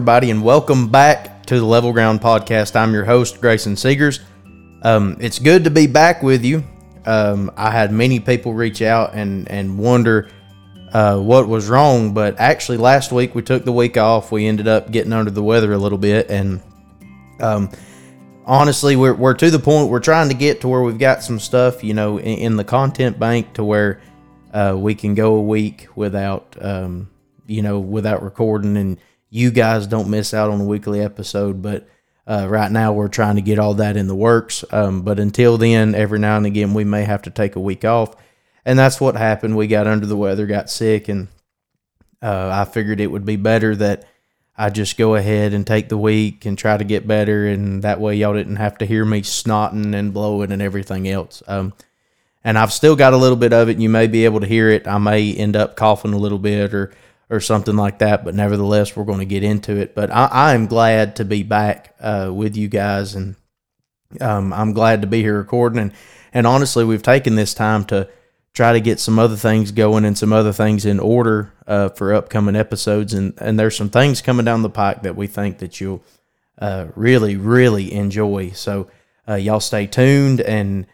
Everybody, and welcome back to the Level Ground Podcast. I'm your host, Grayson Seegers. Um, it's good to be back with you. Um, I had many people reach out and, and wonder uh, what was wrong, but actually, last week we took the week off. We ended up getting under the weather a little bit, and um, honestly, we're, we're to the point we're trying to get to where we've got some stuff, you know, in, in the content bank to where uh, we can go a week without, um, you know, without recording and you guys don't miss out on a weekly episode. But uh, right now, we're trying to get all that in the works. Um, but until then, every now and again, we may have to take a week off. And that's what happened. We got under the weather, got sick, and uh, I figured it would be better that I just go ahead and take the week and try to get better. And that way, y'all didn't have to hear me snotting and blowing and everything else. Um, and I've still got a little bit of it. You may be able to hear it. I may end up coughing a little bit or or something like that. But nevertheless, we're going to get into it. But I, am glad to be back uh, with you guys, and um, I'm glad to be here recording. And and honestly, we've taken this time to try to get some other things going and some other things in order uh, for upcoming episodes. And and there's some things coming down the pike that we think that you'll uh, really really enjoy. So uh, y'all stay tuned and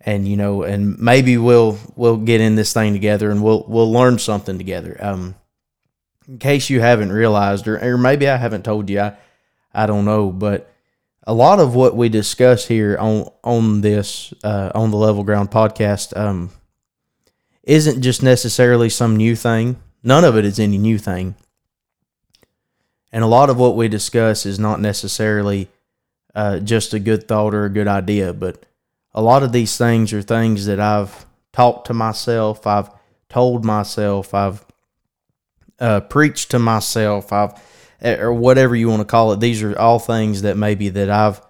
and you know and maybe we'll we'll get in this thing together and we'll we'll learn something together. Um, in case you haven't realized, or, or maybe I haven't told you, I, I don't know, but a lot of what we discuss here on on this uh, on the Level Ground podcast um, isn't just necessarily some new thing. None of it is any new thing, and a lot of what we discuss is not necessarily uh, just a good thought or a good idea, but a lot of these things are things that I've talked to myself, I've told myself, I've uh, preach to myself. I've eh, or whatever you want to call it. These are all things that maybe that I've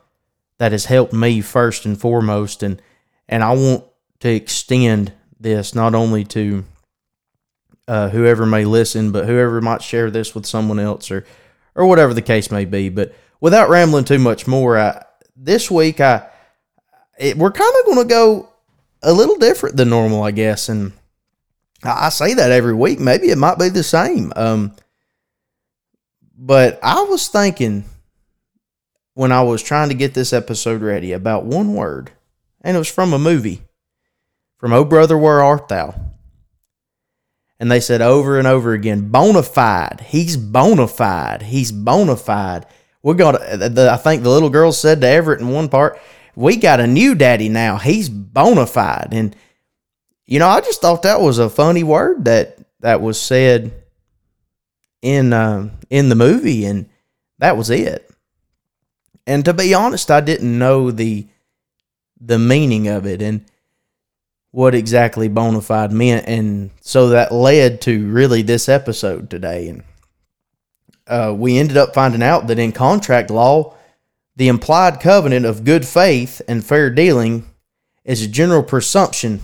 that has helped me first and foremost, and and I want to extend this not only to uh, whoever may listen, but whoever might share this with someone else or or whatever the case may be. But without rambling too much more, I, this week I it, we're kind of going to go a little different than normal, I guess, and I say that every week. Maybe it might be the same. Um, but I was thinking when I was trying to get this episode ready about one word, and it was from a movie, from Oh Brother, Where Art Thou? And they said over and over again, bona fide. He's bona fide. He's bona fide. We got, I think the little girl said to Everett in one part, we got a new daddy now. He's bona fide. And you know, I just thought that was a funny word that that was said in uh, in the movie, and that was it. And to be honest, I didn't know the the meaning of it and what exactly bona fide meant, and so that led to really this episode today. And uh, we ended up finding out that in contract law, the implied covenant of good faith and fair dealing is a general presumption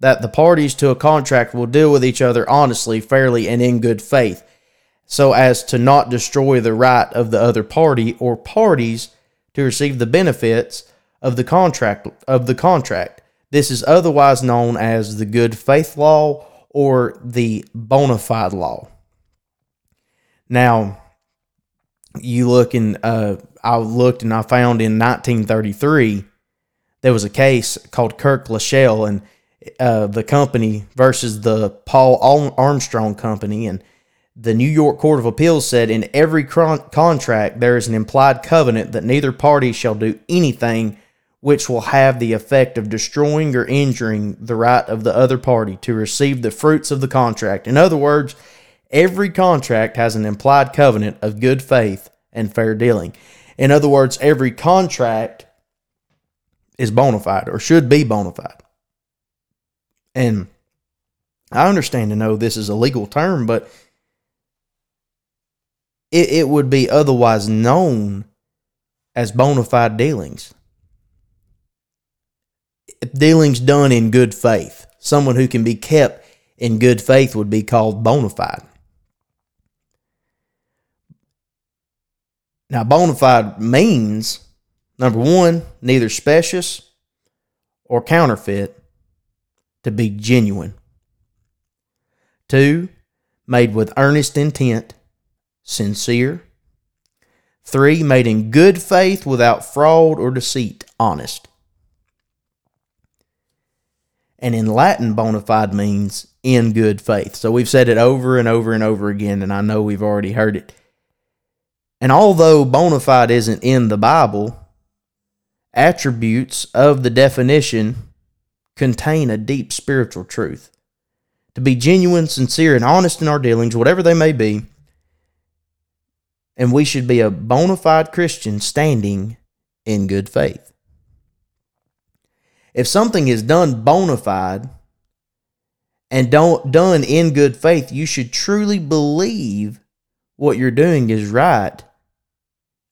that the parties to a contract will deal with each other honestly, fairly, and in good faith, so as to not destroy the right of the other party or parties to receive the benefits of the contract of the contract. This is otherwise known as the good faith law or the bona fide law. Now, you look in, uh, I looked and I found in 1933 there was a case called Kirke La Shelle, and uh, the company versus the Paul Armstrong company. And the New York Court of Appeals said in every contract there is an implied covenant that neither party shall do anything which will have the effect of destroying or injuring the right of the other party to receive the fruits of the contract. In other words, every contract has an implied covenant of good faith and fair dealing. In other words, every contract is bona fide or should be bona fide. And I understand to know this is a legal term, but it, it would be otherwise known as bona fide dealings. Dealings done in good faith. Someone who can be kept in good faith would be called bona fide. Now, bona fide means number one, neither specious or counterfeit, to be genuine. Two, made with earnest intent, sincere, Three, made in good faith without fraud or deceit, honest. And in Latin, bona fide means in good faith. So we've said it over and over and over again, and I know we've already heard it. And although bona fide isn't in the Bible, attributes of the definition contain a deep spiritual truth. To be genuine, sincere, and honest in our dealings, whatever they may be, and we should be a bona fide Christian standing in good faith. If something is done bona fide and don't done in good faith, you should truly believe what you're doing is right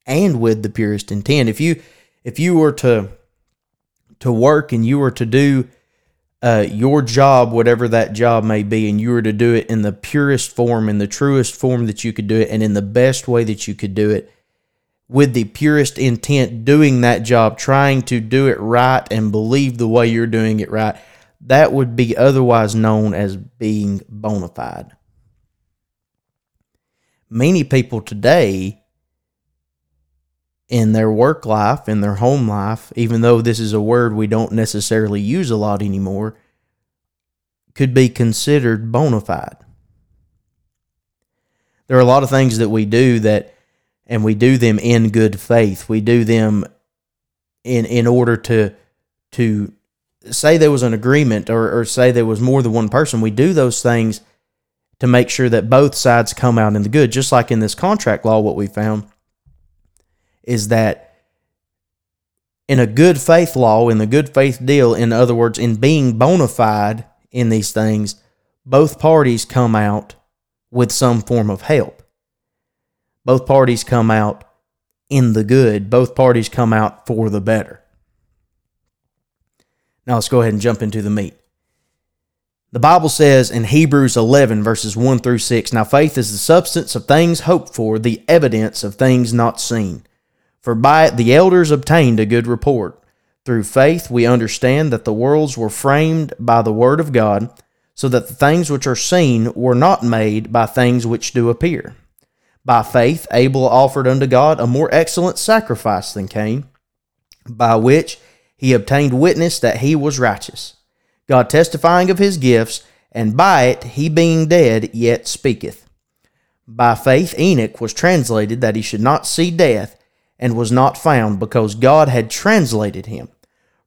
and with the purest intent. If you if you were to to work and you were to do uh, your job, whatever that job may be, and you were to do it in the purest form, in the truest form that you could do it, and in the best way that you could do it, with the purest intent, doing that job, trying to do it right and believe the way you're doing it right, that would be otherwise known as being bona fide. Many people today in their work life, in their home life, even though this is a word we don't necessarily use a lot anymore, could be considered bona fide. There are a lot of things that we do that, and we do them in good faith. We do them in in order to to say there was an agreement or, or say there was more than one person. We do those things to make sure that both sides come out in the good. Just like in this contract law, what we found is that in a good faith law, in the good faith deal, in other words, in being bona fide in these things, both parties come out with some form of help. Both parties come out in the good. Both parties come out for the better. Now let's go ahead and jump into the meat. The Bible says in Hebrews 11, verses 1 through 6 Now faith is the substance of things hoped for, the evidence of things not seen. For by it the elders obtained a good report. Through faith we understand that the worlds were framed by the word of God, so that the things which are seen were not made by things which do appear. By faith Abel offered unto God a more excellent sacrifice than Cain, by which he obtained witness that he was righteous, God testifying of his gifts, and by it he being dead yet speaketh. By faith Enoch was translated that he should not see death and was not found because God had translated him.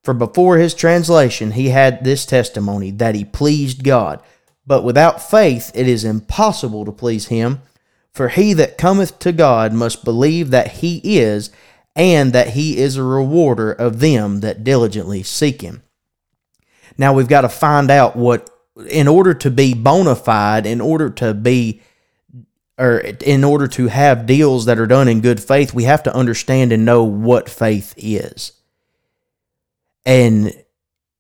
For before his translation he had this testimony that he pleased God. But without faith it is impossible to please him. For he that cometh to God must believe that he is, and that he is a rewarder of them that diligently seek him. Now we've got to find out what, in order to be bona fide, in order to be or in order to have deals that are done in good faith, we have to understand and know what faith is. And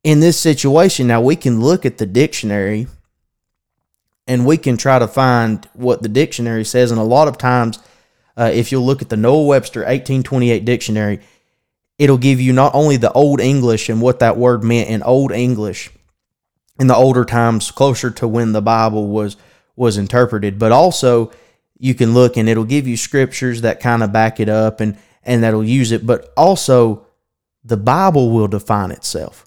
in this situation, now we can look at the dictionary and we can try to find what the dictionary says. And a lot of times, uh, if you'll look at the Noah Webster 1828 dictionary, it'll give you not only the Old English and what that word meant in Old English in the older times, closer to when the Bible was was interpreted, but also you can look and it'll give you scriptures that kind of back it up and and that'll use it but also the bible will define itself.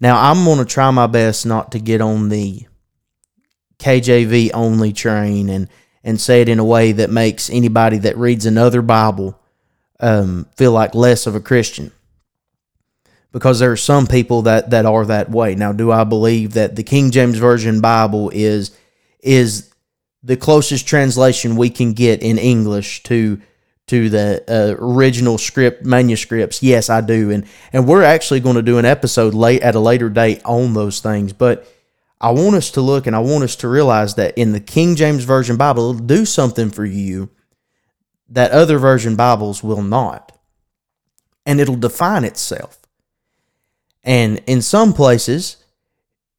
Now i'm going to try my best not to get on the kjv only train and and say it in a way that makes anybody that reads another bible um, feel like less of a christian. Because there are some people that that are that way. Now do i believe that the king james version bible is is the closest translation we can get in English to to the uh, original script manuscripts. Yes, I do, and and we're actually going to do an episode late at a later date on those things. But I want us to look and I want us to realize that in the King James Version Bible, it'll do something for you that other version Bibles will not, and it'll define itself. And in some places,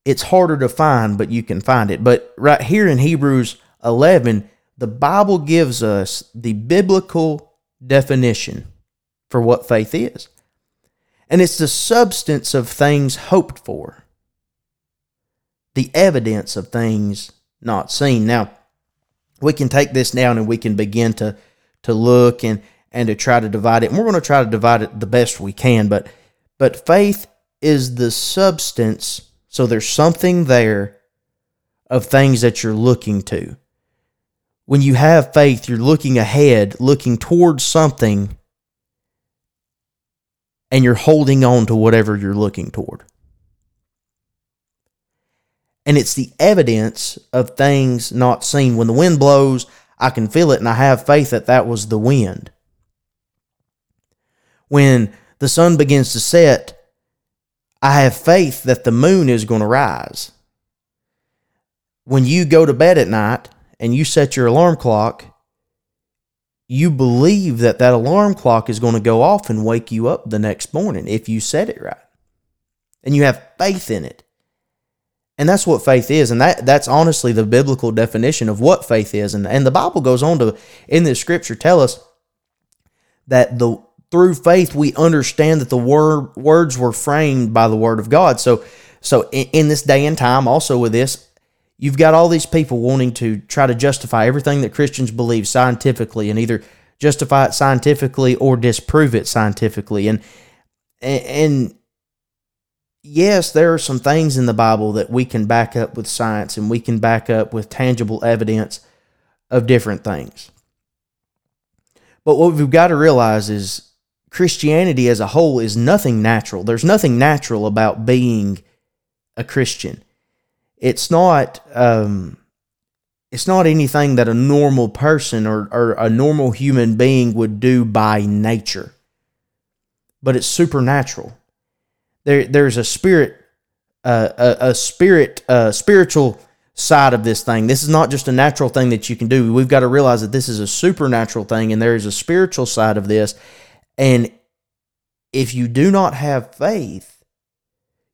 it's harder to find, but you can find it. But right here in Hebrews 11, the Bible gives us the biblical definition for what faith is. And it's the substance of things hoped for, the evidence of things not seen. Now, we can take this down and we can begin to, to look and and to try to divide it. And we're going to try to divide it the best we can, but but faith is the substance. So there's something there of things that you're looking to. When you have faith, you're looking ahead, looking towards something, and you're holding on to whatever you're looking toward. And it's the evidence of things not seen. When the wind blows, I can feel it, and I have faith that that was the wind. When the sun begins to set, I have faith that the moon is going to rise. When you go to bed at night and you set your alarm clock, you believe that that alarm clock is going to go off and wake you up the next morning if you set it right. And you have faith in it. And that's what faith is. And that, that's honestly the biblical definition of what faith is. And, and the Bible goes on to, in this scripture, tell us that the through faith we understand that the word words were framed by the word of God. So so in, in this day and time, also with this, you've got all these people wanting to try to justify everything that Christians believe scientifically and either justify it scientifically or disprove it scientifically. And and yes, there are some things in the Bible that we can back up with science and we can back up with tangible evidence of different things. But what we've got to realize is Christianity as a whole is nothing natural. There's nothing natural about being a Christian. It's not um, it's not anything that a normal person or, or a normal human being would do by nature. But it's supernatural. There there's a spirit uh, a, a spirit uh, spiritual side of this thing. This is not just a natural thing that you can do. We've got to realize that this is a supernatural thing and there is a spiritual side of this and if you do not have faith,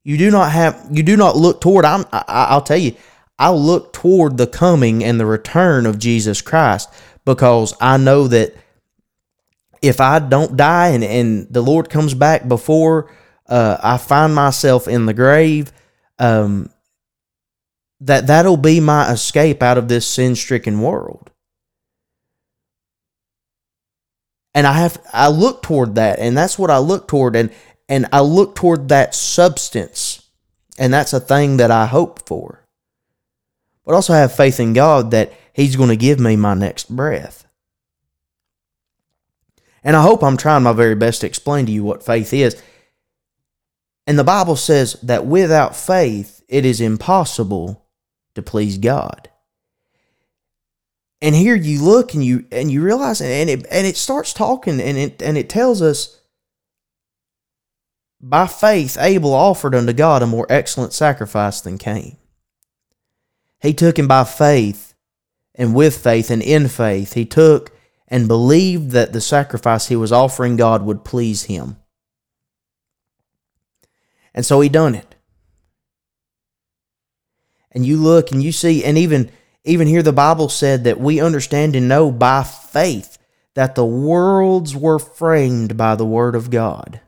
you do not have you do not look toward I'm I, I'll tell you, I look toward the coming and the return of Jesus Christ because I know that if I don't die and, and the Lord comes back before uh, I find myself in the grave, um, that that'll be my escape out of this sin stricken world. and I have I look toward that, and that's what I look toward, and and I look toward that substance, and that's a thing that I hope for. But also have faith in God that He's going to give me my next breath. And I hope I'm trying my very best to explain to you what faith is. And the Bible says that without faith, it is impossible to please God and here you look and you and you realize and it and it starts talking and it and it tells us by faith Abel offered unto God a more excellent sacrifice than Cain. He took him by faith and with faith and in faith he took and believed that the sacrifice he was offering God would please him. And so he done it. And you look and you see and even even here, the Bible said that we understand and know by faith that the worlds were framed by the Word of God.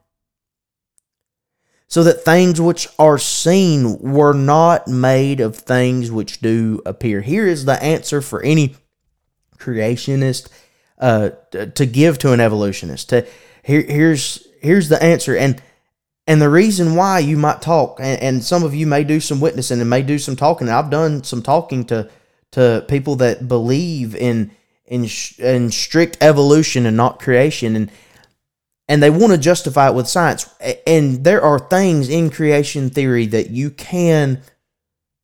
So that things which are seen were not made of things which do appear. Here is the answer for any creationist uh, to give to an evolutionist. To here, here's here's the answer, and and the reason why you might talk, and, and some of you may do some witnessing and may do some talking. I've done some talking to to people that believe in in in strict evolution and not creation and and they want to justify it with science and there are things in creation theory that you can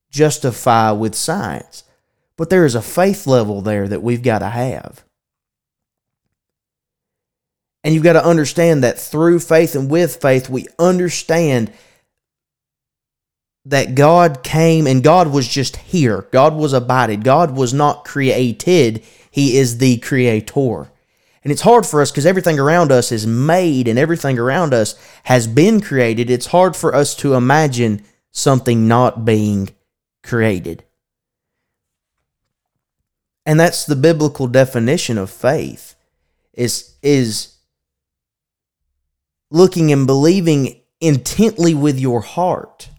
justify with science but there is a faith level there that we've got to have and you've got to understand that through faith and with faith we understand that God came and God was just here. God was abided. God was not created. He is the creator. And it's hard for us because everything around us is made and everything around us has been created. It's hard for us to imagine something not being created. And that's the biblical definition of faith is is looking and believing intently with your heart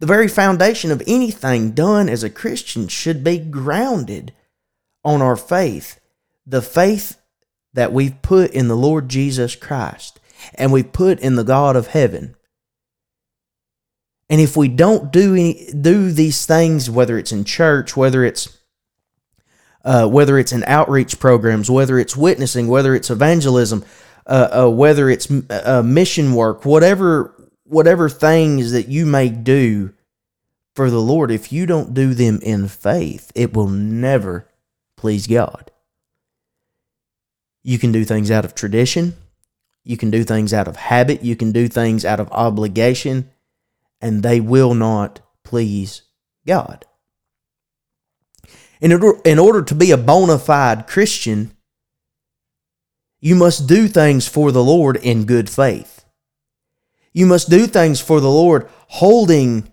the very foundation of anything done as a Christian should be grounded on our faith the faith that we've put in the Lord Jesus Christ and we put in the God of heaven. And if we don't do any, do these things, whether it's in church, whether it's uh, whether it's in outreach programs, whether it's witnessing, whether it's evangelism, uh, uh, whether it's uh, mission work, whatever whatever things that you may do for the Lord, if you don't do them in faith, it will never please God. You can do things out of tradition. You can do things out of habit. You can do things out of obligation, and they will not please God. In order, in order to be a bona fide Christian, you must do things for the Lord in good faith. You must do things for the Lord holding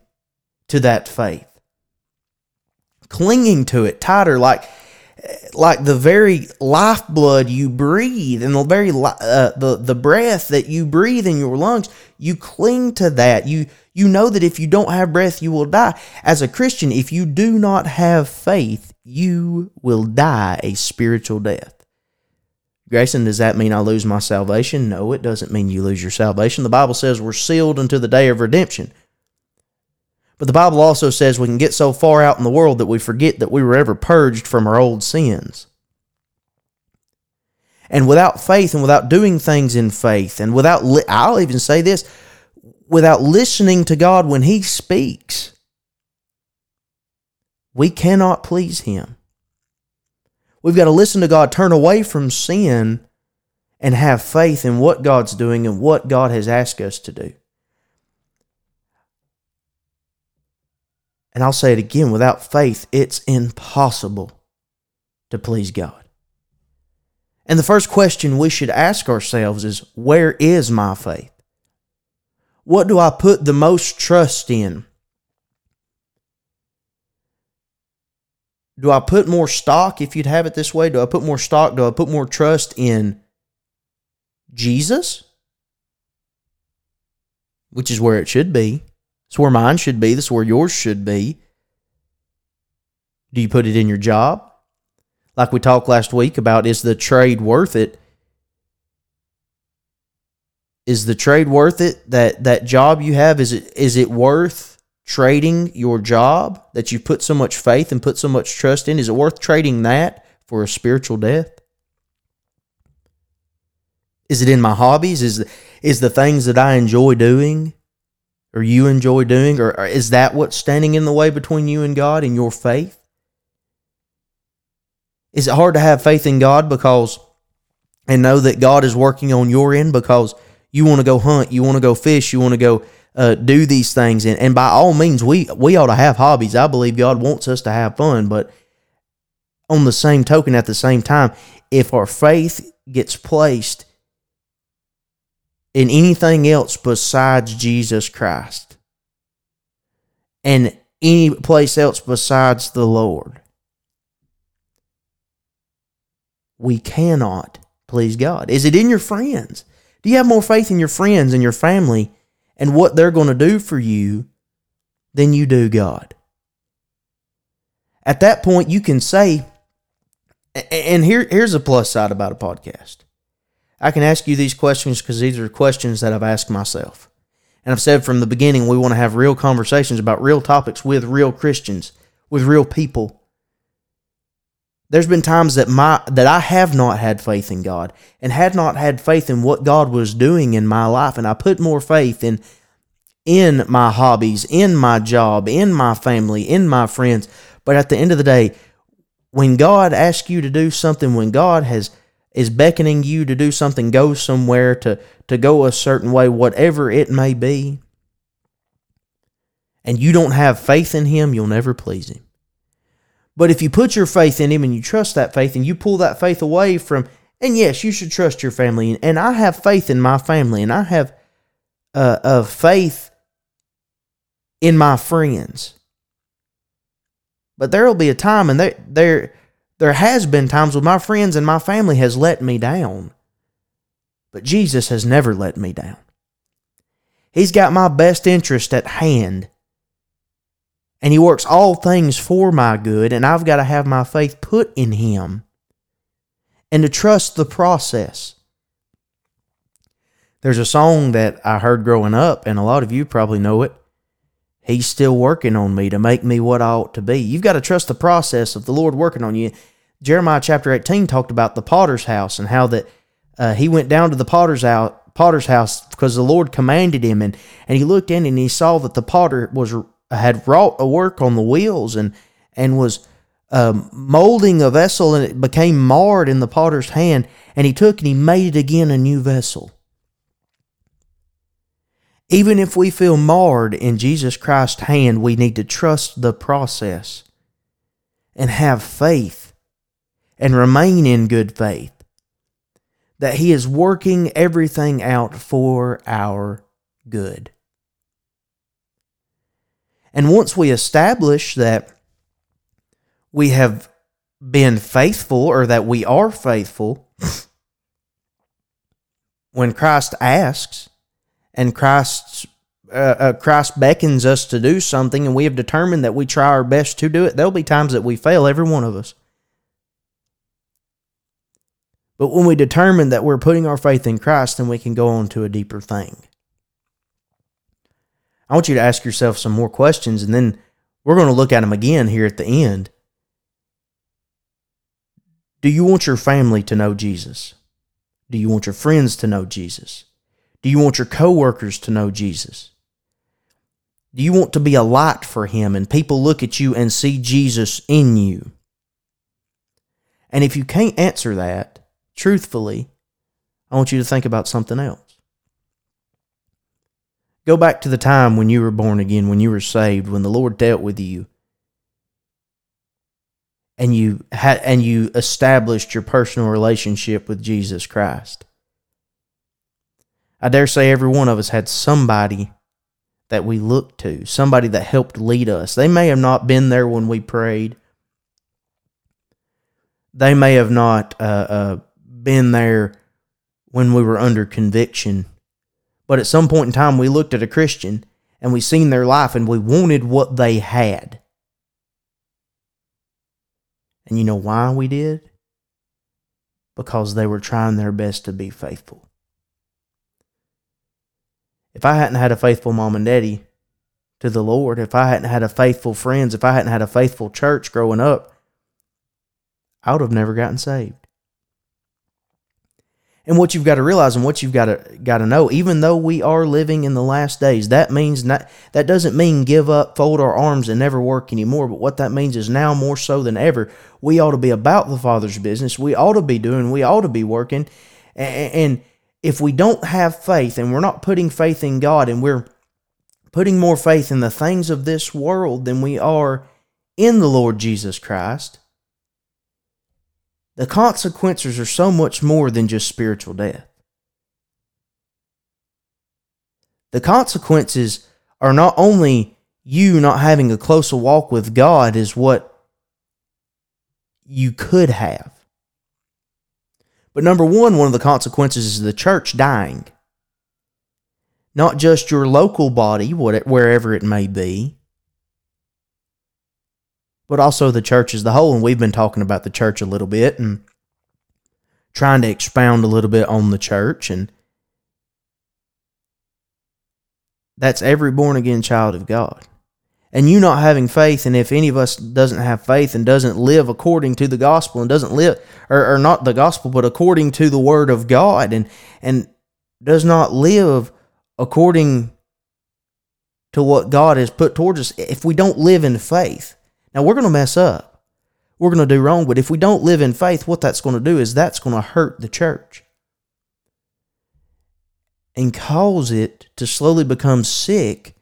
to that faith, clinging to it tighter, like like the very lifeblood you breathe and the very uh, the the breath that you breathe in your lungs you cling to that. You you know that if you don't have breath you will die. As a christian if you do not have faith you will die a spiritual death. Grayson does that mean i lose my salvation? No it doesn't mean you lose your salvation. The bible says we're sealed until the day of redemption but the Bible also says we can get so far out in the world that we forget that we were ever purged from our old sins. And without faith and without doing things in faith and without, li- I'll even say this, without listening to God when He speaks, we cannot please Him. We've got to listen to God, turn away from sin, and have faith in what God's doing and what God has asked us to do. And I'll say it again without faith, it's impossible to please God. And the first question we should ask ourselves is where is my faith? What do I put the most trust in? Do I put more stock, if you'd have it this way? Do I put more stock? Do I put more trust in Jesus? Which is where it should be. It's where mine should be. That's where yours should be. Do you put it in your job? Like we talked last week about is the trade worth it? Is the trade worth it? That that job you have is it is it worth trading your job that you put so much faith and put so much trust in? Is it worth trading that for a spiritual death? Is it in my hobbies? Is is the things that I enjoy doing? Or you enjoy doing? Or, is that what's standing in the way between you and God and your faith? Is it hard to have faith in God because and know that God is working on your end because you want to go hunt, you want to go fish, you want to go uh, do these things, and, and by all means, we we ought to have hobbies. I believe God wants us to have fun, but on the same token, at the same time, if our faith gets placed in anything else besides Jesus Christ and any place else besides the Lord. We cannot please God. Is it in your friends? Do you have more faith in your friends and your family and what they're going to do for you than you do God? At that point, you can say, and here, here's a plus side about a podcast. I can ask you these questions because these are questions that I've asked myself. And I've said from the beginning, we want to have real conversations about real topics with real Christians, with real people. There's been times that my that I have not had faith in God and had not had faith in what God was doing in my life, and I put more faith in in my hobbies, in my job, in my family, in my friends. But at the end of the day, when God asks you to do something, when God has is beckoning you to do something, go somewhere, to, to go a certain way, whatever it may be, and you don't have faith in Him, you'll never please Him. But if you put your faith in Him and you trust that faith and you pull that faith away from, and yes, you should trust your family, and I have faith in my family, and I have a faith in my friends. But there will be a time, and there, there, there has been times when my friends and my family has let me down. But Jesus has never let me down. He's got my best interest at hand. And he works all things for my good, and I've got to have my faith put in him. and to trust the process. There's a song that I heard growing up, and a lot of you probably know it. He's still working on me to make me what I ought to be. You've got to trust the process of the Lord working on you. Jeremiah chapter 18 talked about the potter's house and how that uh, he went down to the potter's out potter's house because the Lord commanded him and and he looked in and he saw that the potter was had wrought a work on the wheels and and was um, molding a vessel and it became marred in the potter's hand and he took and he made it again a new vessel. Even if we feel marred in Jesus Christ's hand, we need to trust the process and have faith and remain in good faith that He is working everything out for our good. And once we establish that we have been faithful or that we are faithful, when Christ asks and Christ uh, uh, Christ beckons us to do something and we have determined that we try our best to do it, there'll be times that we fail, every one of us. But when we determine that we're putting our faith in Christ, then we can go on to a deeper thing. I want you to ask yourself some more questions, and then we're going to look at them again here at the end. Do you want your family to know Jesus? Do you want your friends to know Jesus? Do you want your coworkers to know Jesus? Do you want to be a light for him and people look at you and see Jesus in you? And if you can't answer that, truthfully, I want you to think about something else. Go back to the time when you were born again, when you were saved, when the Lord dealt with you, and you had and you established your personal relationship with Jesus Christ. I dare say every one of us had somebody that we looked to, somebody that helped lead us. They may have not been there when we prayed. They may have not uh, uh, been there when we were under conviction. But at some point in time, we looked at a Christian and we seen their life and we wanted what they had. And you know why we did? Because they were trying their best to be faithful. If I hadn't had a faithful mom and daddy to the Lord, if I hadn't had a faithful friends, if I hadn't had a faithful church growing up, I would have never gotten saved. And what you've got to realize and what you've got to got to know, even though we are living in the last days, that means not that doesn't mean give up, fold our arms, and never work anymore. But what that means is now more so than ever, we ought to be about the Father's business. We ought to be doing, we ought to be working. And if we don't have faith and we're not putting faith in God and we're putting more faith in the things of this world than we are in the Lord Jesus Christ, the consequences are so much more than just spiritual death. The consequences are not only you not having a closer walk with God, is what you could have. But number one, one of the consequences is the church dying. Not just your local body, wherever it may be, but also the church as the whole. And we've been talking about the church a little bit and trying to expound a little bit on the church. And that's every born again child of God. And you not having faith, and if any of us doesn't have faith and doesn't live according to the gospel and doesn't live, or, or not the gospel, but according to the word of God, and and does not live according to what God has put towards us, if we don't live in faith, now, we're going to mess up. We're going to do wrong. But if we don't live in faith, what that's going to do is that's going to hurt the church and cause it to slowly become sick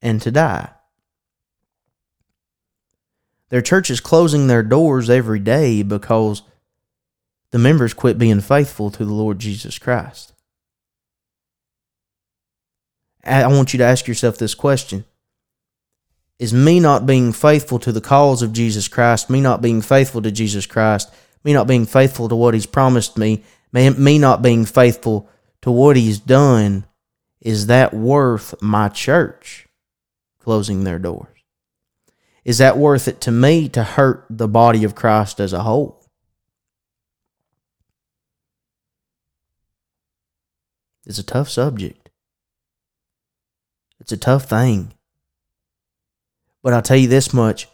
and to die. Their church is closing their doors every day because the members quit being faithful to the Lord Jesus Christ. I want you to ask yourself this question is me not being faithful to the cause of Jesus Christ, me not being faithful to Jesus Christ, me not being faithful to what He's promised me, me not being faithful to what He's done, is that worth my church closing their doors? is that worth it to me to hurt the body of Christ as a whole? It's a tough subject. It's a tough thing. But I'll tell you this much.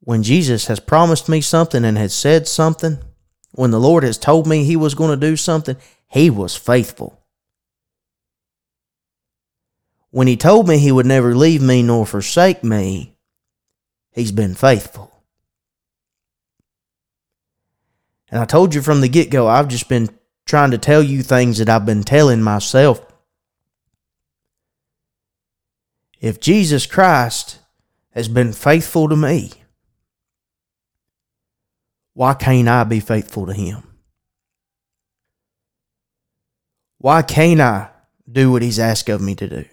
When Jesus has promised me something and has said something, when the Lord has told me he was going to do something, he was faithful. When He told me He would never leave me nor forsake me, He's been faithful. And I told you from the get go, I've just been trying to tell you things that I've been telling myself. If Jesus Christ has been faithful to me, why can't I be faithful to him? Why can't I do what he's asked of me to do?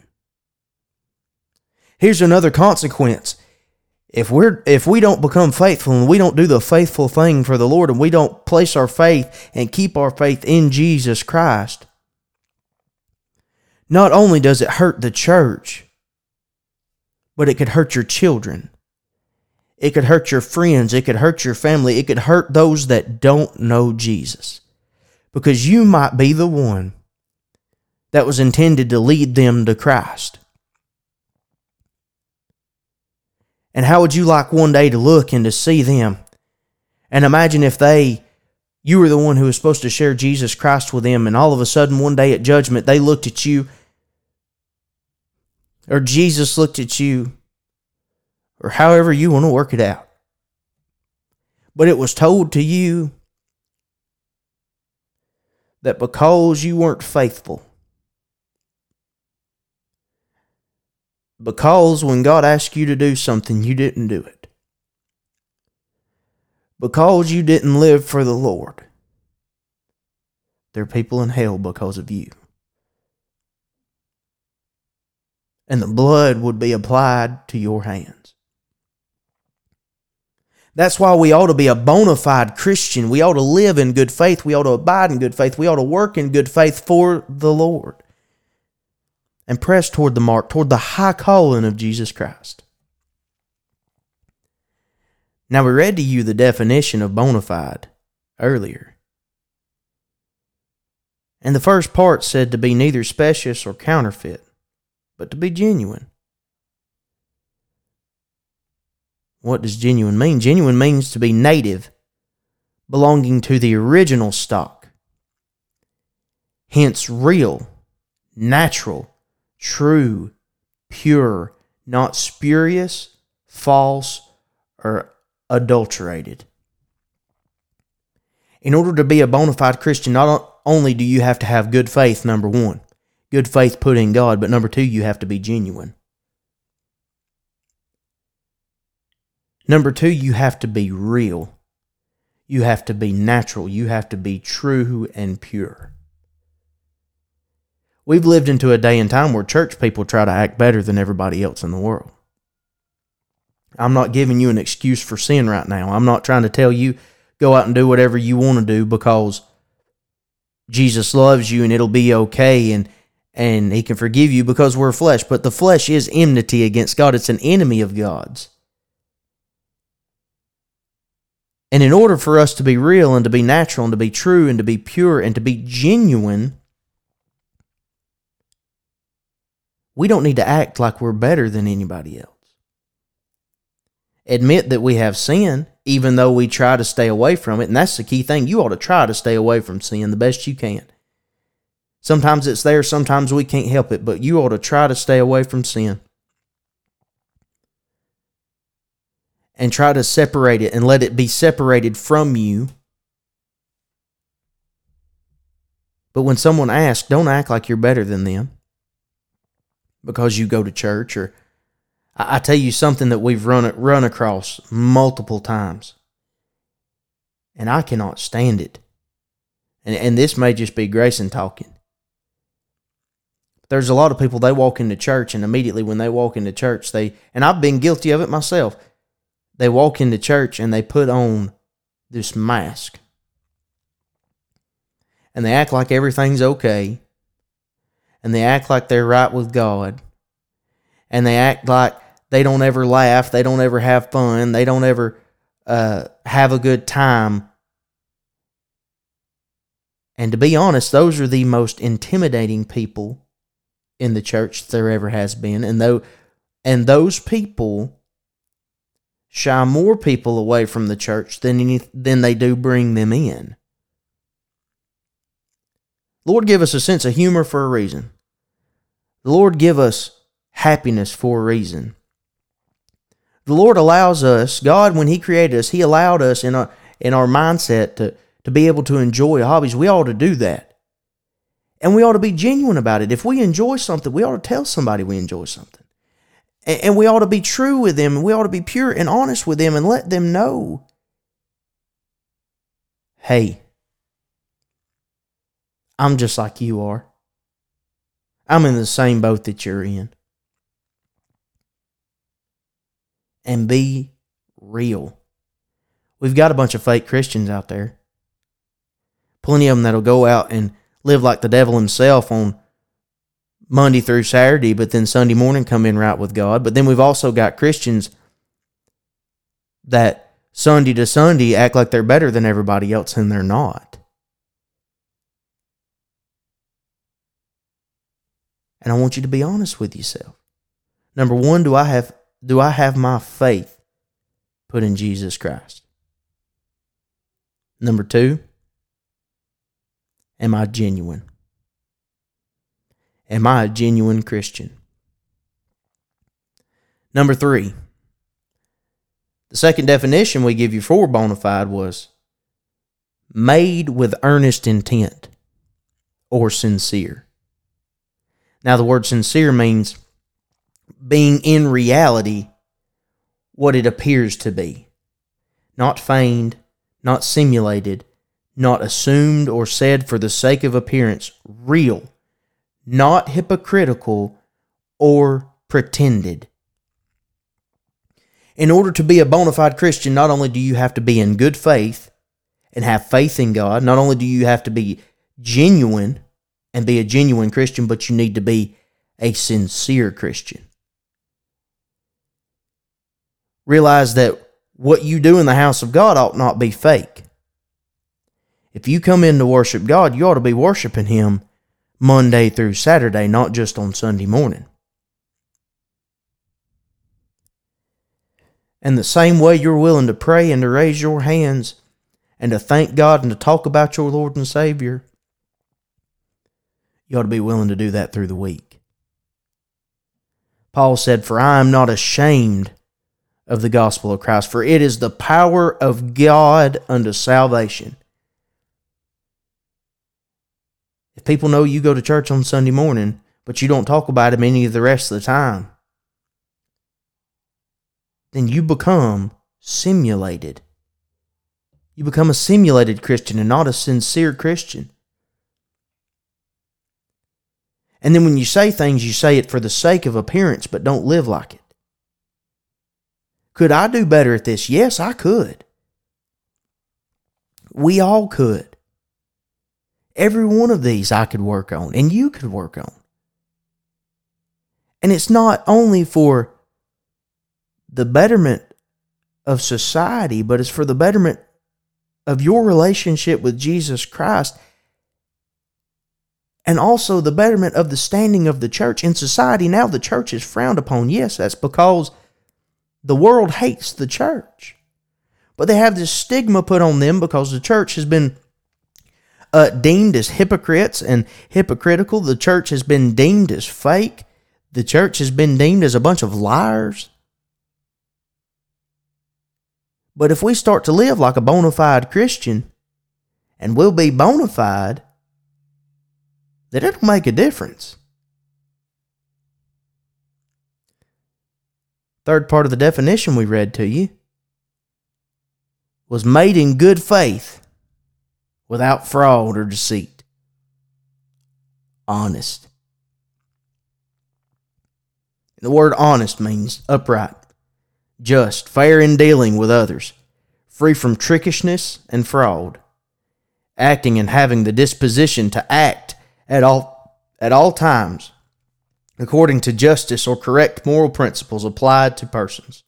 Here's another consequence if we're if we don't become faithful and we don't do the faithful thing for the Lord and we don't place our faith and keep our faith in Jesus Christ, not only does it hurt the church, but it could hurt your children. It could hurt your friends. It could hurt your family. It could hurt those that don't know Jesus. Because you might be the one that was intended to lead them to Christ. And how would you like one day to look and to see them? And imagine if they, you were the one who was supposed to share Jesus Christ with them, and all of a sudden one day at judgment they looked at you, or Jesus looked at you, or however you want to work it out. But it was told to you that because you weren't faithful, Because when God asked you to do something, you didn't do it. Because you didn't live for the Lord. There are people in hell because of you. And the blood would be applied to your hands. That's why we ought to be a bona fide Christian. We ought to live in good faith. We ought to abide in good faith. We ought to work in good faith for the Lord and press toward the mark, toward the high calling of Jesus Christ. Now, we read to you the definition of bona fide earlier. And the first part said to be neither specious or counterfeit, but to be genuine. What does genuine mean? Genuine means to be native, belonging to the original stock. Hence, real, natural, true, pure, not spurious, false, or adulterated. In order to be a bona fide Christian, not only do you have to have good faith, number one, good faith put in God, but number two, you have to be genuine. Number two, you have to be real. You have to be natural. You have to be true and pure. We've lived into a day and time where church people try to act better than everybody else in the world. I'm not giving you an excuse for sin right now. I'm not trying to tell you go out and do whatever you want to do because Jesus loves you and it'll be okay and and he can forgive you because we're flesh, but the flesh is enmity against God. It's an enemy of God's. And in order for us to be real and to be natural and to be true and to be pure and to be genuine, We don't need to act like we're better than anybody else. Admit that we have sin, even though we try to stay away from it. And that's the key thing. You ought to try to stay away from sin the best you can. Sometimes it's there, sometimes we can't help it, but you ought to try to stay away from sin. And try to separate it and let it be separated from you. But when someone asks, don't act like you're better than them because you go to church or I, I tell you something that we've run run across multiple times. And I cannot stand it. And and this may just be Grayson talking. There's a lot of people they walk into church and immediately when they walk into church they and I've been guilty of it myself. They walk into church and they put on this mask. And they act like everything's okay and they act like they're right with God. And they act like they don't ever laugh, they don't ever have fun, they don't ever uh, have a good time. And to be honest, those are the most intimidating people in the church there ever has been. And though and those people shy more people away from the church than any, than they do bring them in. Lord give us a sense of humor for a reason. The Lord give us happiness for a reason. The Lord allows us, God, when He created us, He allowed us in our in our mindset to, to be able to enjoy hobbies. We ought to do that. And we ought to be genuine about it. If we enjoy something, we ought to tell somebody we enjoy something. And, and we ought to be true with them, and we ought to be pure and honest with them and let them know hey, I'm just like you are. I'm in the same boat that you're in. And be real. We've got a bunch of fake Christians out there. Plenty of them that'll go out and live like the devil himself on Monday through Saturday, but then Sunday morning come in right with God. But then we've also got Christians that Sunday to Sunday act like they're better than everybody else and they're not. And I want you to be honest with yourself. Number 1, do I have do I have my faith put in Jesus Christ? Number 2, am I genuine? Am I a genuine Christian? Number 3, the second definition we give you for bona fide was made with earnest intent or sincere. Now, the word sincere means being in reality what it appears to be, not feigned, not simulated, not assumed or said for the sake of appearance, real, not hypocritical or pretended. In order to be a bona fide Christian, not only do you have to be in good faith and have faith in God, not only do you have to be genuine and be a genuine Christian, but you need to be a sincere Christian. Realize that what you do in the house of God ought not be fake. If you come in to worship God, you ought to be worshiping Him Monday through Saturday, not just on Sunday morning. And the same way you're willing to pray and to raise your hands and to thank God and to talk about your Lord and Savior, you ought to be willing to do that through the week. Paul said, For I am not ashamed of the gospel of Christ, for it is the power of God unto salvation. If people know you go to church on Sunday morning, but you don't talk about him any of the rest of the time, then you become simulated. You become a simulated Christian and not a sincere Christian. And then when you say things, you say it for the sake of appearance, but don't live like it. Could I do better at this? Yes, I could. We all could. Every one of these I could work on, and you could work on. And it's not only for the betterment of society, but it's for the betterment of your relationship with Jesus Christ and also the betterment of the standing of the church in society. Now the church is frowned upon. Yes, that's because the world hates the church. But they have this stigma put on them because the church has been uh, deemed as hypocrites and hypocritical. The church has been deemed as fake. The church has been deemed as a bunch of liars. But if we start to live like a bona fide Christian, and we'll be bona fide, then it'll make a difference. Third part of the definition we read to you was made in good faith without fraud or deceit. Honest. The word honest means upright just, fair in dealing with others, free from trickishness and fraud, acting and having the disposition to act at all, at all times according to justice or correct moral principles applied to persons.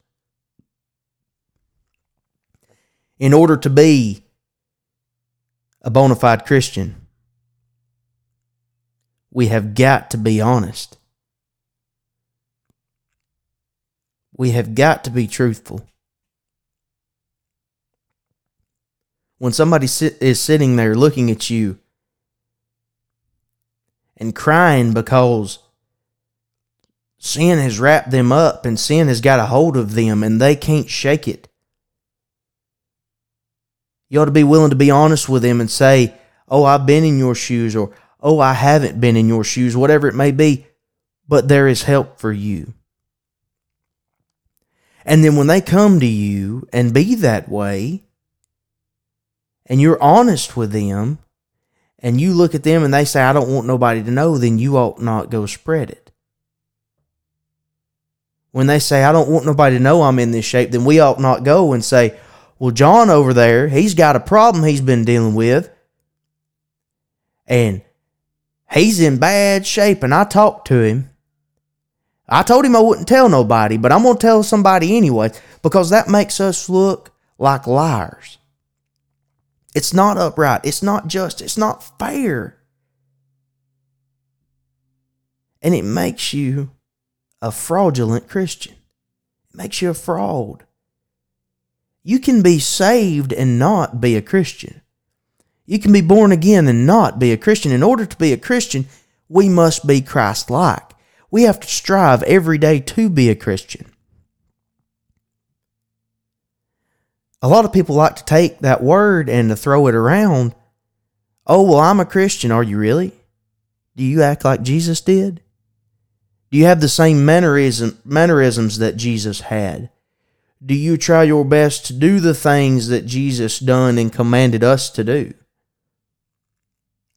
In order to be a bona fide Christian, we have got to be honest. We have got to be truthful. When somebody sit, is sitting there looking at you and crying because sin has wrapped them up and sin has got a hold of them and they can't shake it. You ought to be willing to be honest with them and say, Oh, I've been in your shoes, or Oh, I haven't been in your shoes, whatever it may be, but there is help for you. And then when they come to you and be that way, and you're honest with them, and you look at them and they say, I don't want nobody to know, then you ought not go spread it. When they say, I don't want nobody to know I'm in this shape, then we ought not go and say, Well, John over there, he's got a problem he's been dealing with. And he's in bad shape. And I talked to him. I told him I wouldn't tell nobody, but I'm going to tell somebody anyway because that makes us look like liars. It's not upright. It's not just. It's not fair. And it makes you a fraudulent Christian. It makes you a fraud. You can be saved and not be a Christian. You can be born again and not be a Christian. In order to be a Christian, we must be Christ like. We have to strive every day to be a Christian. A lot of people like to take that word and to throw it around. Oh, well, I'm a Christian. Are you really? Do you act like Jesus did? Do you have the same mannerism, mannerisms that Jesus had? Do you try your best to do the things that Jesus done and commanded us to do?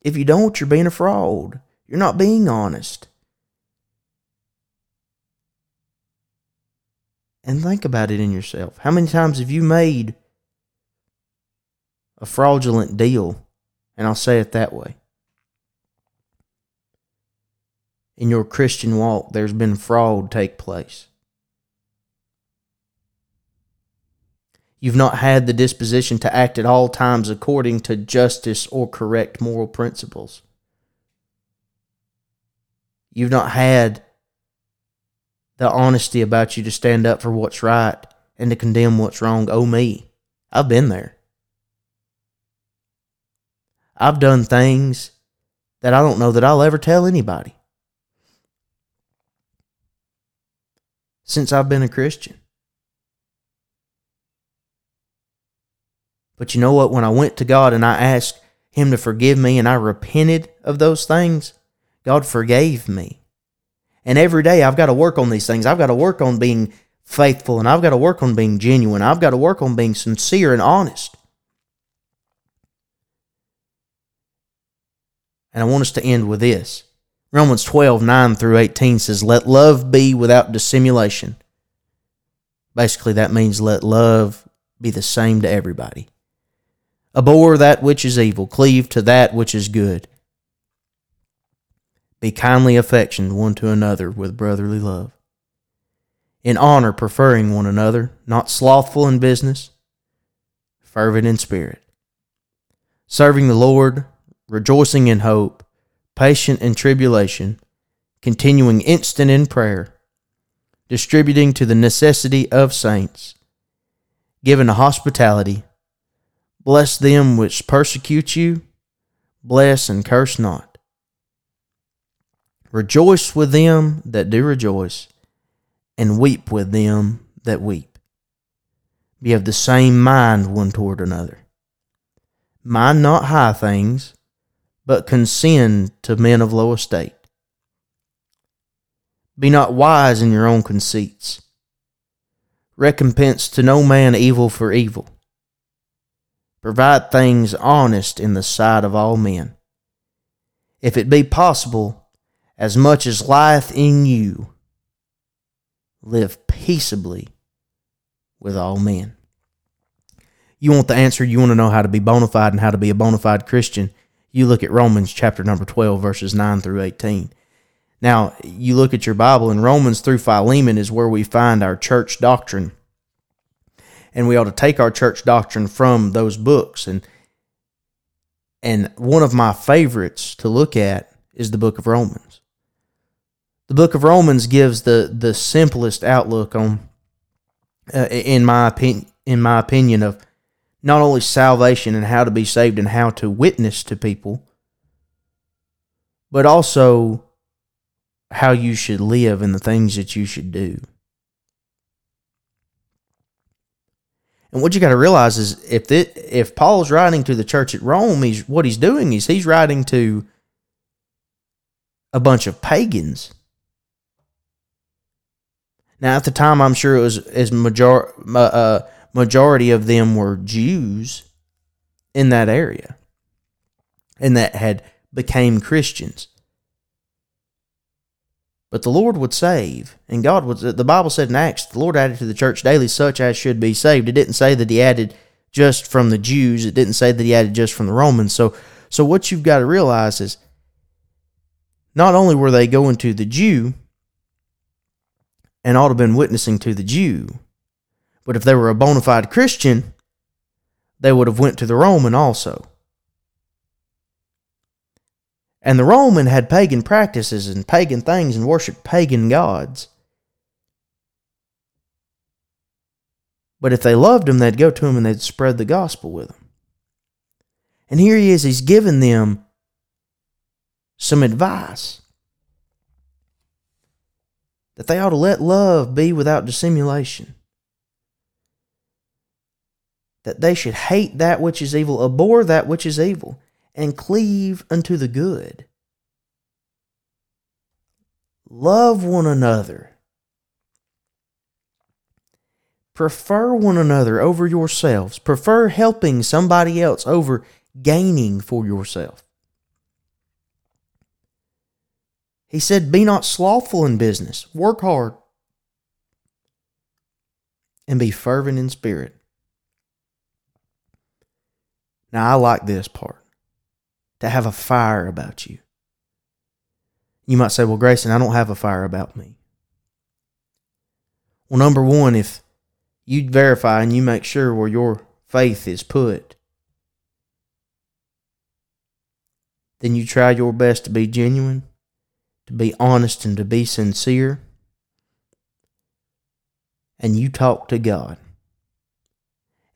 If you don't, you're being a fraud. You're not being honest. And think about it in yourself. How many times have you made a fraudulent deal? And I'll say it that way. In your Christian walk, there's been fraud take place. You've not had the disposition to act at all times according to justice or correct moral principles. You've not had the honesty about you to stand up for what's right and to condemn what's wrong. Oh, me. I've been there. I've done things that I don't know that I'll ever tell anybody since I've been a Christian. But you know what? When I went to God and I asked Him to forgive me and I repented of those things, God forgave me. And every day I've got to work on these things. I've got to work on being faithful and I've got to work on being genuine. I've got to work on being sincere and honest. And I want us to end with this. Romans 12, 9 through 18 says, Let love be without dissimulation. Basically, that means let love be the same to everybody. Abhor that which is evil, cleave to that which is good. Be kindly affectioned one to another with brotherly love. In honor, preferring one another, not slothful in business, fervent in spirit. Serving the Lord, rejoicing in hope, patient in tribulation, continuing instant in prayer, distributing to the necessity of saints, giving a hospitality Bless them which persecute you, bless and curse not. Rejoice with them that do rejoice, and weep with them that weep. Be of the same mind one toward another. Mind not high things, but consend to men of low estate. Be not wise in your own conceits. Recompense to no man evil for evil Provide things honest in the sight of all men. If it be possible, as much as lieth in you, live peaceably with all men. You want the answer, you want to know how to be bona fide and how to be a bona fide Christian. You look at Romans chapter number 12, verses 9 through 18. Now, you look at your Bible, and Romans through Philemon is where we find our church doctrine and we ought to take our church doctrine from those books and and one of my favorites to look at is the book of Romans. The book of Romans gives the the simplest outlook on uh, in my opinion in my opinion of not only salvation and how to be saved and how to witness to people but also how you should live and the things that you should do. And what you got to realize is if it, if Paul's writing to the church at Rome, he's what he's doing is he's writing to a bunch of pagans. Now, at the time, I'm sure it was as major uh, majority of them were Jews in that area, and that had became Christians. But the Lord would save, and God would. The Bible said in Acts, the Lord added to the church daily such as should be saved. It didn't say that He added just from the Jews. It didn't say that He added just from the Romans. So, so what you've got to realize is, not only were they going to the Jew, and ought to have been witnessing to the Jew, but if they were a bona fide Christian, they would have went to the Roman also. And the Roman had pagan practices and pagan things and worshiped pagan gods. But if they loved him, they'd go to him and they'd spread the gospel with him. And here he is, he's given them some advice that they ought to let love be without dissimulation. That they should hate that which is evil, abhor that which is evil and cleave unto the good. Love one another. Prefer one another over yourselves. Prefer helping somebody else over gaining for yourself. He said, Be not slothful in business, work hard, and be fervent in spirit. Now, I like this part to have a fire about you. You might say, Well, Grayson, I don't have a fire about me. Well, number one, if you verify and you make sure where your faith is put, then you try your best to be genuine, to be honest, and to be sincere. And you talk to God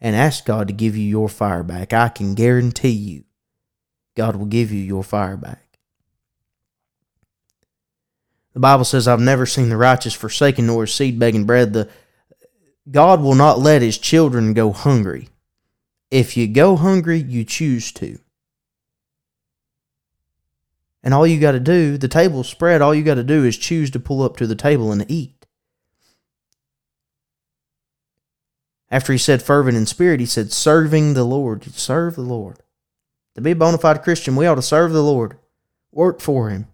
and ask God to give you your fire back. I can guarantee you God will give you your fire back. The Bible says, I've never seen the righteous forsaken nor his seed begging bread. The, God will not let his children go hungry. If you go hungry, you choose to. And all you got to do, the table's spread, all you got to do is choose to pull up to the table and eat. After he said fervent in spirit, he said serving the Lord. Serve the Lord. To be a bona fide Christian, we ought to serve the Lord, work for Him,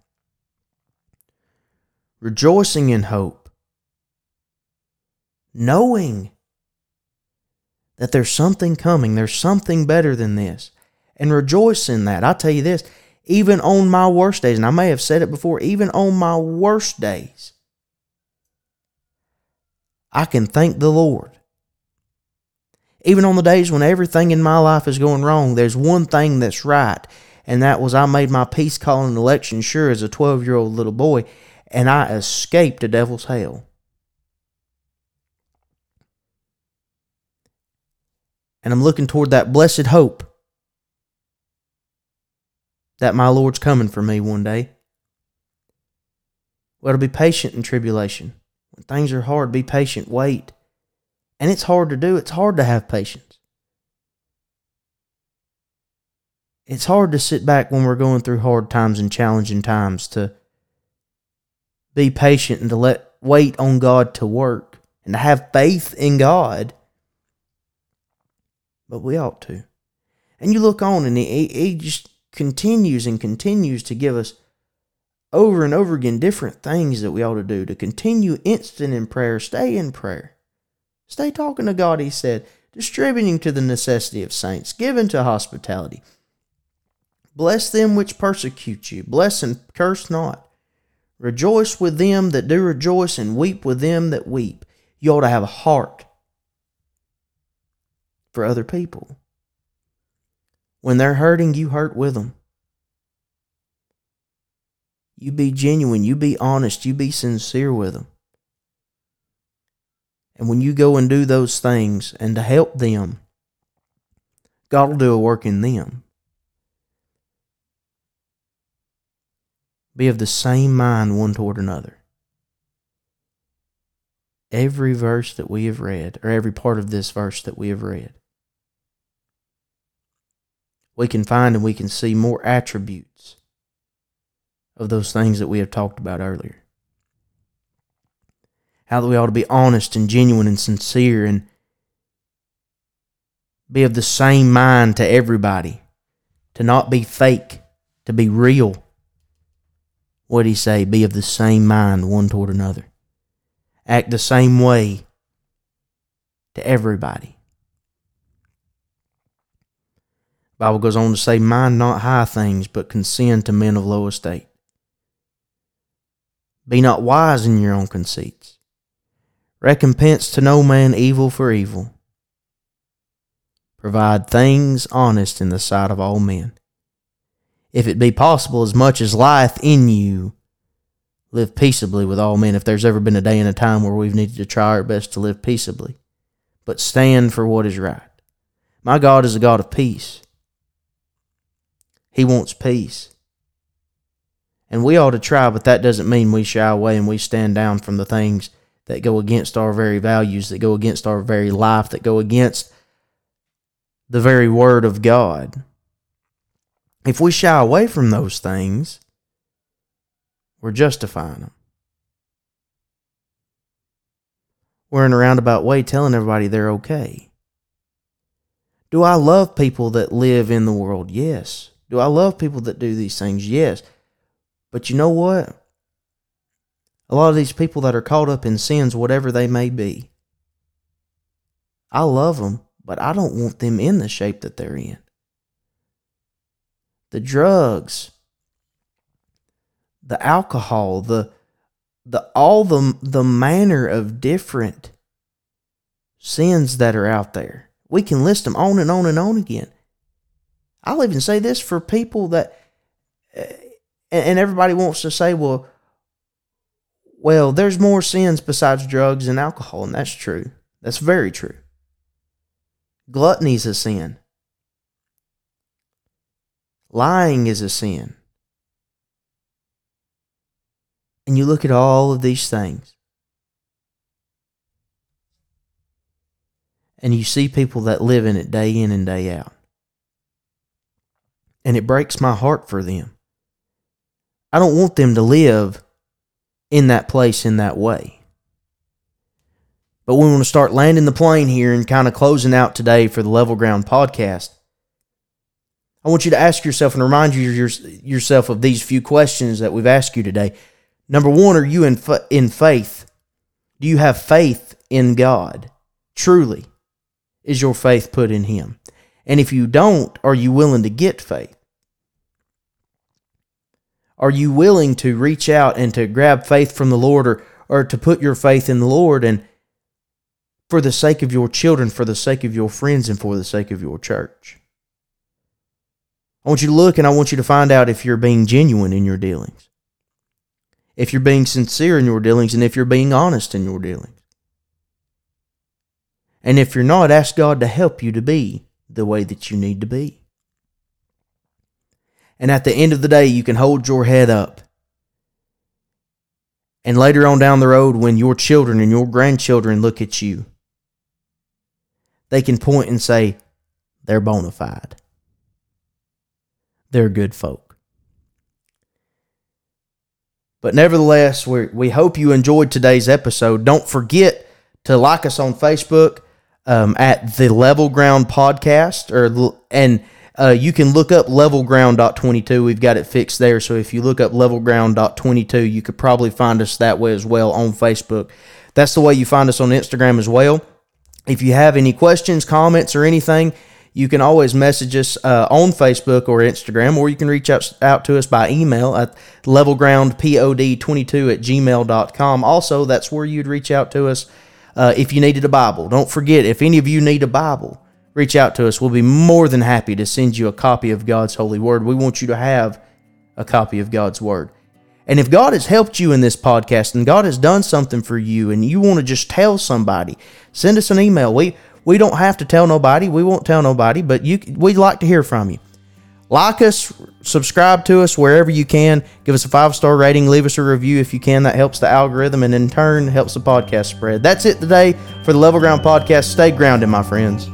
rejoicing in hope, knowing that there's something coming, there's something better than this, and rejoice in that. I tell you this, even on my worst days, and I may have said it before, even on my worst days, I can thank the Lord even on the days when everything in my life is going wrong, there's one thing that's right. And that was I made my peace calling election sure as a 12 year old little boy, and I escaped the devil's hell. And I'm looking toward that blessed hope that my Lord's coming for me one day. Well, to be patient in tribulation. When things are hard, be patient, wait. And it's hard to do. It's hard to have patience. It's hard to sit back when we're going through hard times and challenging times to be patient and to let wait on God to work and to have faith in God. But we ought to. And you look on and he, he just continues and continues to give us over and over again different things that we ought to do to continue instant in prayer, stay in prayer. Stay talking to God, he said, distributing to the necessity of saints, given to hospitality. Bless them which persecute you, bless and curse not. Rejoice with them that do rejoice, and weep with them that weep. You ought to have a heart for other people. When they're hurting, you hurt with them. You be genuine. You be honest. You be sincere with them. And when you go and do those things and to help them, God will do a work in them. Be of the same mind one toward another. Every verse that we have read, or every part of this verse that we have read, we can find and we can see more attributes of those things that we have talked about earlier. How that we ought to be honest and genuine and sincere and be of the same mind to everybody, to not be fake, to be real. What did he say? Be of the same mind one toward another. Act the same way to everybody. Bible goes on to say, Mind not high things, but consent to men of low estate. Be not wise in your own conceits. Recompense to no man evil for evil. Provide things honest in the sight of all men. If it be possible, as much as lieth in you, live peaceably with all men. If there's ever been a day and a time where we've needed to try our best to live peaceably, but stand for what is right. My God is a God of peace. He wants peace. And we ought to try, but that doesn't mean we shy away and we stand down from the things that go against our very values, that go against our very life, that go against the very word of God. If we shy away from those things, we're justifying them. We're in a roundabout way telling everybody they're okay. Do I love people that live in the world? Yes. Do I love people that do these things? Yes. But you know what? A lot of these people that are caught up in sins, whatever they may be, I love them, but I don't want them in the shape that they're in. The drugs, the alcohol, the the all the the manner of different sins that are out there. We can list them on and on and on again. I'll even say this for people that, uh, and everybody wants to say, well, well, there's more sins besides drugs and alcohol, and that's true. That's very true. Gluttony is a sin. Lying is a sin. And you look at all of these things, and you see people that live in it day in and day out and it breaks my heart for them. I don't want them to live in that place in that way. But we want to start landing the plane here and kind of closing out today for the Level Ground podcast. I want you to ask yourself and remind you yourself of these few questions that we've asked you today. Number one, are you in, in faith? Do you have faith in God? Truly, is your faith put in Him? And if you don't, are you willing to get faith? Are you willing to reach out and to grab faith from the Lord or, or to put your faith in the Lord and for the sake of your children, for the sake of your friends, and for the sake of your church? I want you to look and I want you to find out if you're being genuine in your dealings, if you're being sincere in your dealings, and if you're being honest in your dealings. And if you're not, ask God to help you to be the way that you need to be. And at the end of the day, you can hold your head up. And later on down the road, when your children and your grandchildren look at you, they can point and say, they're bona fide. They're good folk. But nevertheless, we we hope you enjoyed today's episode. Don't forget to like us on Facebook um, at the Level Ground Podcast, or and uh, you can look up levelground.22. We've got it fixed there. So if you look up levelground.22, you could probably find us that way as well on Facebook. That's the way you find us on Instagram as well. If you have any questions, comments, or anything, you can always message us uh, on Facebook or Instagram, or you can reach out, out to us by email at levelgroundpod22 at gmail.com. Also, that's where you'd reach out to us uh, if you needed a Bible. Don't forget, if any of you need a Bible, reach out to us. We'll be more than happy to send you a copy of God's holy word. We want you to have a copy of God's word. And if God has helped you in this podcast and God has done something for you and you want to just tell somebody, send us an email. We we don't have to tell nobody. We won't tell nobody, but you we'd like to hear from you. Like us, subscribe to us wherever you can. Give us a five star rating. Leave us a review if you can. That helps the algorithm and in turn helps the podcast spread. That's it today for the Level Ground Podcast. Stay grounded, my friends.